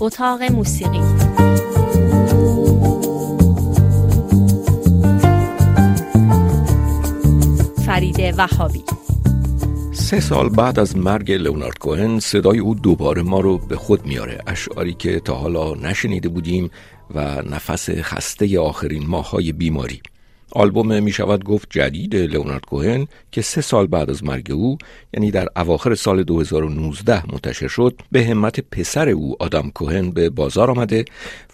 اتاق موسیقی. فرید وهابی. سه سال بعد از مرگ لئونارد کوهن صدای او دوباره ما رو به خود میاره. اشعاری که تا حالا نشنیده بودیم و نفس خسته آخرین ماهای بیماری. آلبوم می شود گفت جدید لئونارد کوهن که سه سال بعد از مرگ او یعنی در اواخر سال 2019 منتشر شد به همت پسر او آدم کوهن به بازار آمده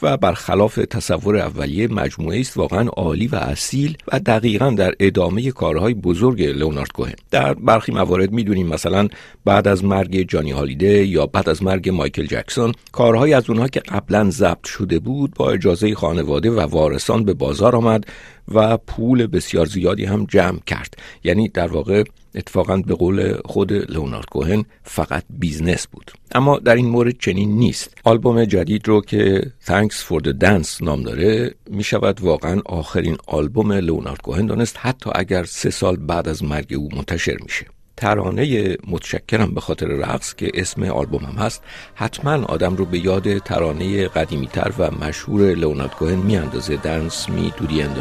و برخلاف تصور اولیه مجموعه است واقعا عالی و اصیل و دقیقا در ادامه کارهای بزرگ لئونارد کوهن. در برخی موارد می‌دونیم مثلا بعد از مرگ جانی هالیده یا بعد از مرگ مایکل جکسون کارهای از اونها که قبلا ضبط شده بود با اجازه خانواده و وارثان به بازار آمد و پول بسیار زیادی هم جمع کرد. یعنی در واقع اتفاقا به قول خود لئونارد کوهن فقط business بود. اما در این مورد چنین نیست. آلبوم جدید رو که Thanks for the Dance نام داره می شود واقعا آخرین آلبوم لئونارد کوهن دانست حتی اگر سه سال بعد از مرگ او منتشر میشه. ترانه متشکرم به خاطر رقص که اسم آلبومم هست. حتما آدم رو به یاد ترانه قدیمیتر و مشهور لئونارد کوهن میاندازه. Dance Me to the اند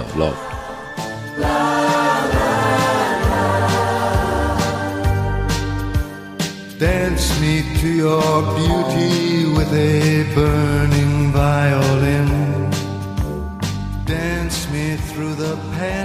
Dance me to your beauty with a burning violin. Dance me through the panic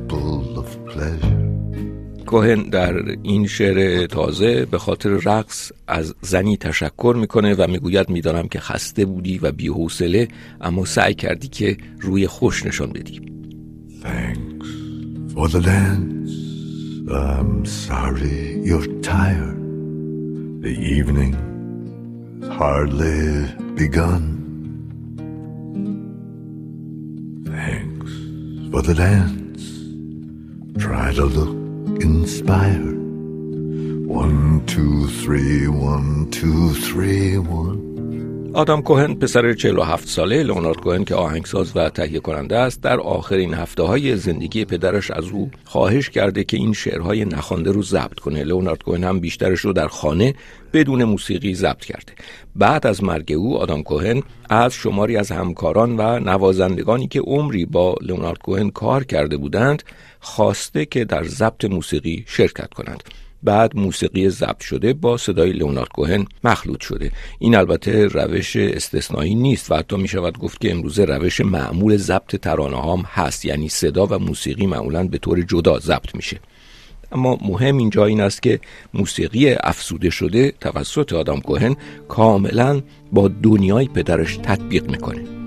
کوهن در این شعر تازه به خاطر رقص از زنی تشکر می‌کنه و می‌گوید می‌دانم که خسته بودی و بیحوصله اما سعی کردی که روی خوش نشان بدی. Thanks for the dance. I'm sorry you're tired. The evening hardly begun. Thanks for the dance. Try to look inspired. One, two, three, one, two, three, one. آدم کوهن پسر 47 ساله لونارد کوهن که آهنگساز و تهیه کننده است در آخرین هفته های زندگی پدرش از او خواهش کرده که این شعرهای نخوانده رو ضبط کنه. لونارد کوهن هم بیشترش رو در خانه بدون موسیقی ضبط کرده. بعد از مرگ او آدم کوهن از شماری از همکاران و نوازندگانی که عمری با لونارد کوهن کار کرده بودند خواسته که در ضبط موسیقی شرکت کنند. بعد موسیقی ضبط شده با صدای لئونارد کوهن مخلوط شده. این البته روش استثنایی نیست و حتی می شود گفت که امروزه روش معمول ضبط ترانه هم هست یعنی صدا و موسیقی معمولا به طور جدا ضبط میشه. اما مهم اینجا این است که موسیقی افسوده شده توسط آدم کوهن کاملا با دنیای پدرش تطبیق می‌کنه.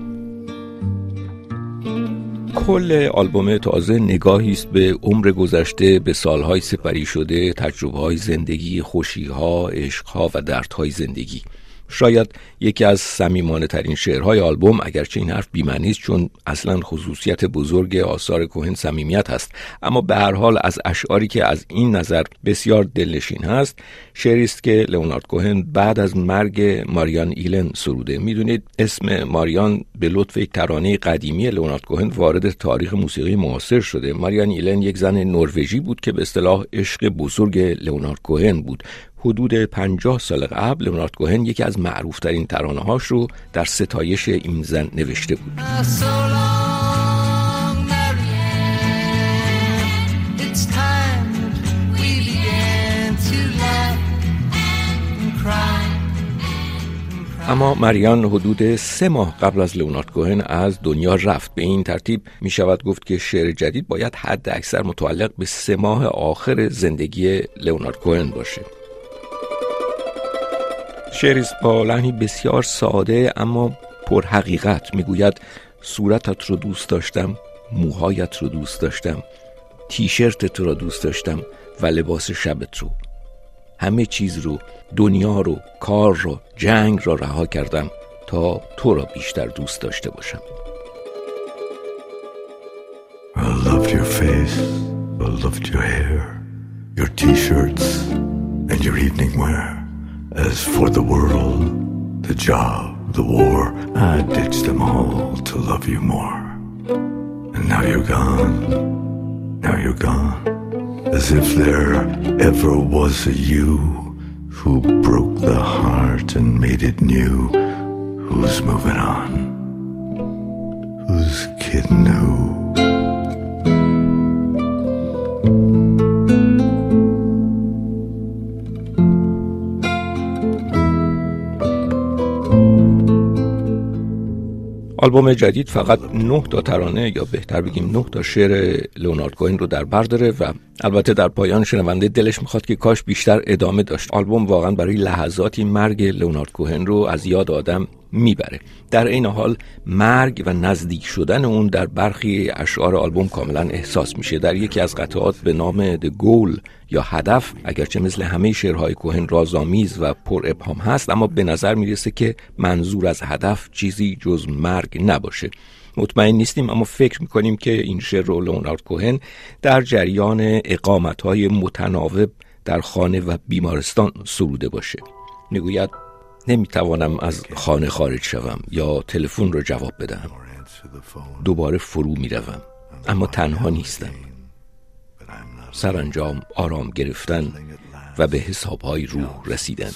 کل آلبوم تازه نگاهی است به عمر گذشته به سالهای سپری شده تجربه های زندگی خوشیها عشقها و دردهای زندگی. شاید یکی از سمیمانه ترین شعرهای آلبوم اگرچه این حرف بیمعنی است چون اصلا خصوصیت بزرگ آثار کوهن صمیمیت هست. اما به هر حال از اشعاری که از این نظر بسیار دلنشین هست شعری است که لئونارد کوهن بعد از مرگ ماریان ایلن سروده. می‌دونید اسم ماریان به لطف یک ترانه قدیمی لئونارد کوهن وارد تاریخ موسیقی معاصر شده. ماریان ایلن یک زن نروژی بود که به اصطلاح عشق بزرگ لئونارد کوهن بود. حدود پنجاه سال قبل لئونارد کوهن یکی از معروفترین ترانه هاش رو در ستایش این زن نوشته بود. اما مریان حدود سه ماه قبل از لئونارد کوهن از دنیا رفت. به این ترتیب می شود گفت که شعر جدید باید حد اکثر متعلق به سه ماه آخر زندگی لئونارد کوهن باشه. شعریست با لحنی بسیار ساده اما پر حقیقت می‌گوید صورتت رو دوست داشتم موهایت رو دوست داشتم تیشرت تو را دوست داشتم و لباس شبت رو. همه چیز رو دنیا رو کار رو جنگ را رها کردم تا تو را بیشتر دوست داشته باشم. I loved your face, I loved your hair, your t-shirts and your evening wear. As for the world, the job, the war, I ditched them all to love you more. And now you're gone, now you're gone, as if there ever was a you who broke the heart and made it new. Who's moving on? Who's kidding who? آلبوم جدید فقط نه تا ترانه یا بهتر بگیم نه تا شعر لئونارد کوین رو در بر داره و البته در پایان شنونده دلش می‌خواد که کاش بیشتر ادامه داشت. آلبوم واقعا برای لحظاتی مرگ لئونارد کوهن رو از یاد آدم می‌بره. در این حال مرگ و نزدیک شدن اون در برخی اشعار آلبوم کاملا احساس میشه. در یکی از قطعات به نام د گول یا هدف اگرچه مثل همه شعرهای کوهن رازآمیز و پر ابهام هست اما به نظر می‌رسه که منظور از هدف چیزی جز مرگ نباشه. مطمئن نیستیم اما فکر می‌کنیم که این شعر رو لونارد کوهن در جریان اقامت های متناوب در خانه و بیمارستان سروده باشه. می‌گوید نمی‌توانم از خانه خارج شوم یا تلفن رو جواب بدهم دوباره فرو می‌روم اما تنها نیستم. سرانجام آرام گرفتن و به حسابهای روح رسیدن.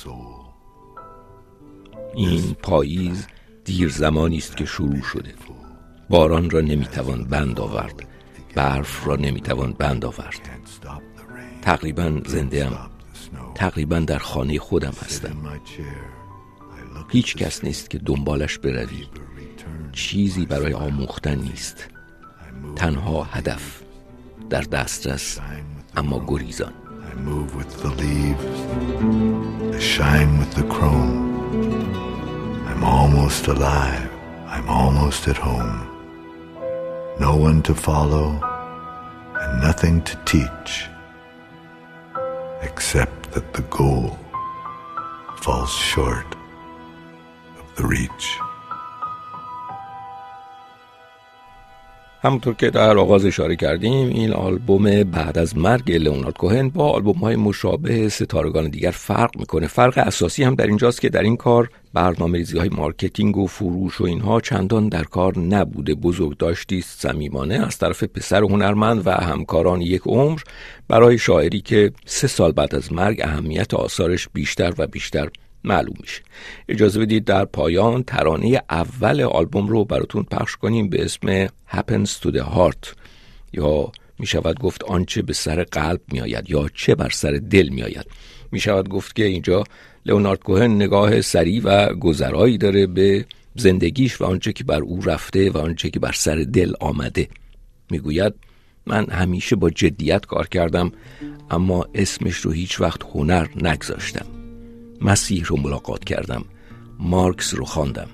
این پاییز دیر زمانی است که شروع شده. باران را نمی‌توان بند آورد. برف را نمی‌توان بند آورد. تقریبا زنده ام تقریبا در خانه خودم هستم. هیچ کس نیست که دنبالش بروی چیزی برای آموختن نیست تنها هدف در دسترس اما گریزان except that the goal falls short of the reach. همونطور که در آغاز اشاره کردیم این آلبوم بعد از مرگ لئونارد کوهن با آلبوم های مشابه ستارگان دیگر فرق می‌کنه. فرق اساسی هم در اینجاست که در این کار برنامه ریزی های marketing و فروش و اینها چندان در کار نبوده. بزرگ داشتی صمیمانه از طرف پسر هنرمند و همکاران یک عمر. برای شاعری که سه سال بعد از مرگ اهمیت آثارش بیشتر و بیشتر معلوم میشه. اجازه بدید در پایان ترانه اول آلبوم رو براتون پخش کنیم به اسم Happens to the Heart. یا می شود گفت آنچه به سر قلب می آید یا چه بر سر دل می آید می شود گفت که اینجا لئونارد کوهن نگاه سریع و گذرایی داره به زندگیش و آنچه که بر او رفته و آنچه که بر سر دل آمده. می‌گوید من همیشه با جدیت کار کردم اما اسمش رو هیچ وقت هنر نگذاشتم. مسیح رو ملاقات کردم. مارکس رو خواندم.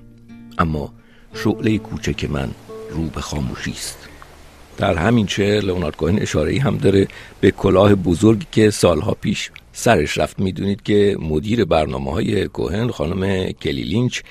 اما شعله کوچک من رو به خاموشی است. در همین چه لئونارد کوهن اشاره هم داره به کلاه بزرگی که سالها پیش سرش رفت. می‌دونید که مدیر برنامه های کوهن خانم کلی لینچ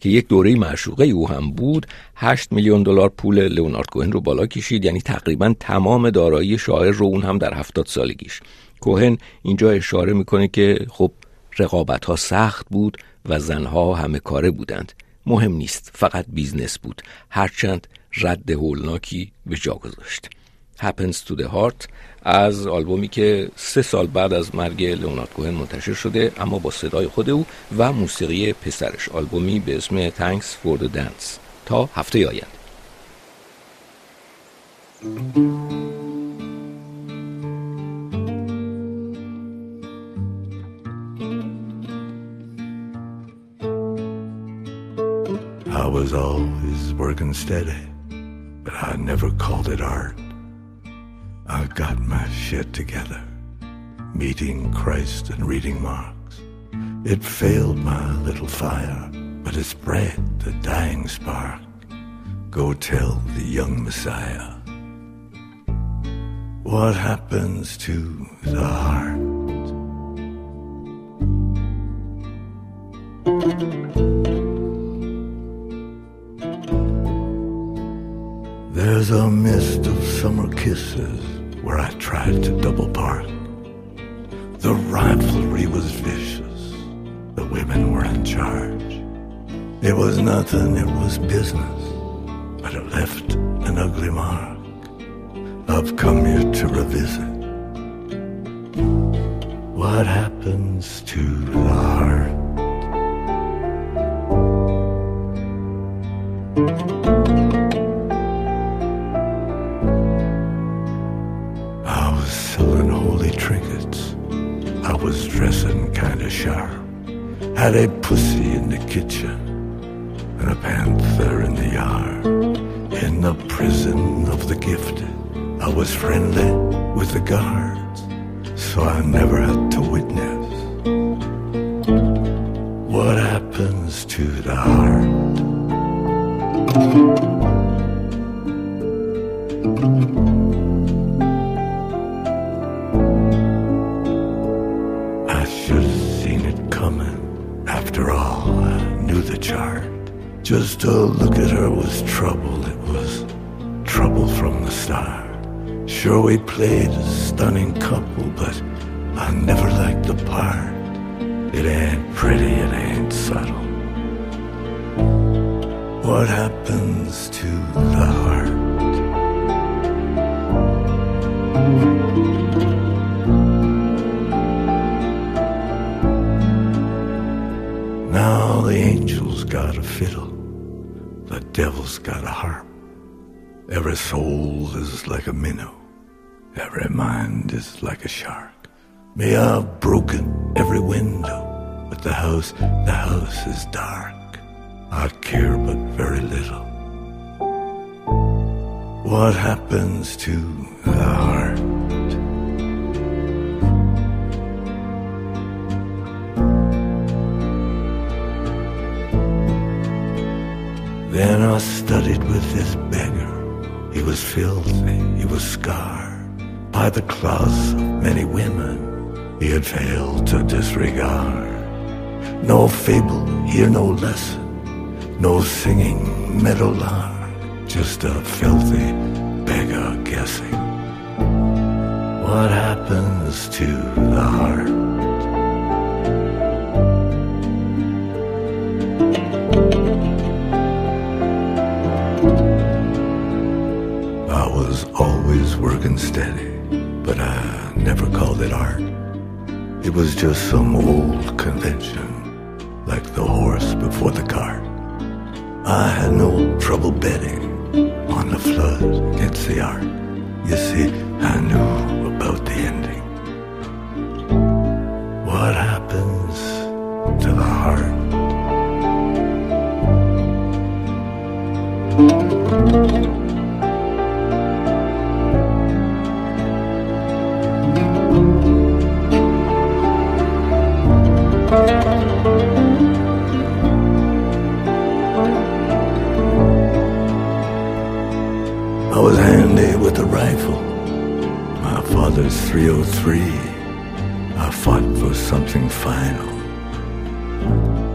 که یک دوره معشوقه او هم بود 8 میلیون دلار پول لئونارد کوهن رو بالا کشید. یعنی تقریبا تمام دارایی شاعر رو اون هم در هفتاد سالگیش. کوهن اینجا اشاره می‌کنه که خب رقابت ها سخت بود و زنها همه کاره بودند. مهم نیست فقط business بود. هرچند رد هولناکی به جا گذاشت. Happens to the Heart از آلبومی که سه سال بعد از مرگ لئونارد کوهن منتشر شده اما با صدای خود او و موسیقی پسرش. آلبومی به اسم Thanks for the Dance. تا هفته آینده. I was always working steady, but I never called it art. I got my shit together, meeting Christ and reading Marx. It failed my little fire, but it spread the dying spark. Go tell the young Messiah what happens to the heart. A mist of summer kisses where I tried to double park. The rivalry was vicious. The women were in charge. It was nothing, it was business, but it left an ugly mark. I've come here to revisit what happens to the heart. Dressing. Had a pussy in the kitchen and a panther in the yard. In the prison of the gifted, I was friendly with the guards, so I never had to witness what happens to the heart. The chart. Just to look at her was trouble. It was trouble from the start. Sure, we played a stunning couple, but I never liked the part. It ain't pretty, it ain't subtle. What happens to the heart? The angel's got a fiddle, the devil's got a harp. Every soul is like a minnow, every mind is like a shark. May I've broken every window, but the house, the house is dark. I care but very little. What happens to the heart? I studied with this beggar. He was filthy, he was scarred by the claws of many women he had failed to disregard. No fable, here no lesson, no singing meadowlark, just a filthy beggar guessing. What happens to the heart? Always working steady, but I never called it art. It was just some old convention, like the horse before the cart. I had no trouble betting on the flood against the art. You see, 303. I fought for something final,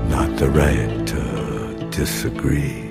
not the right to disagree.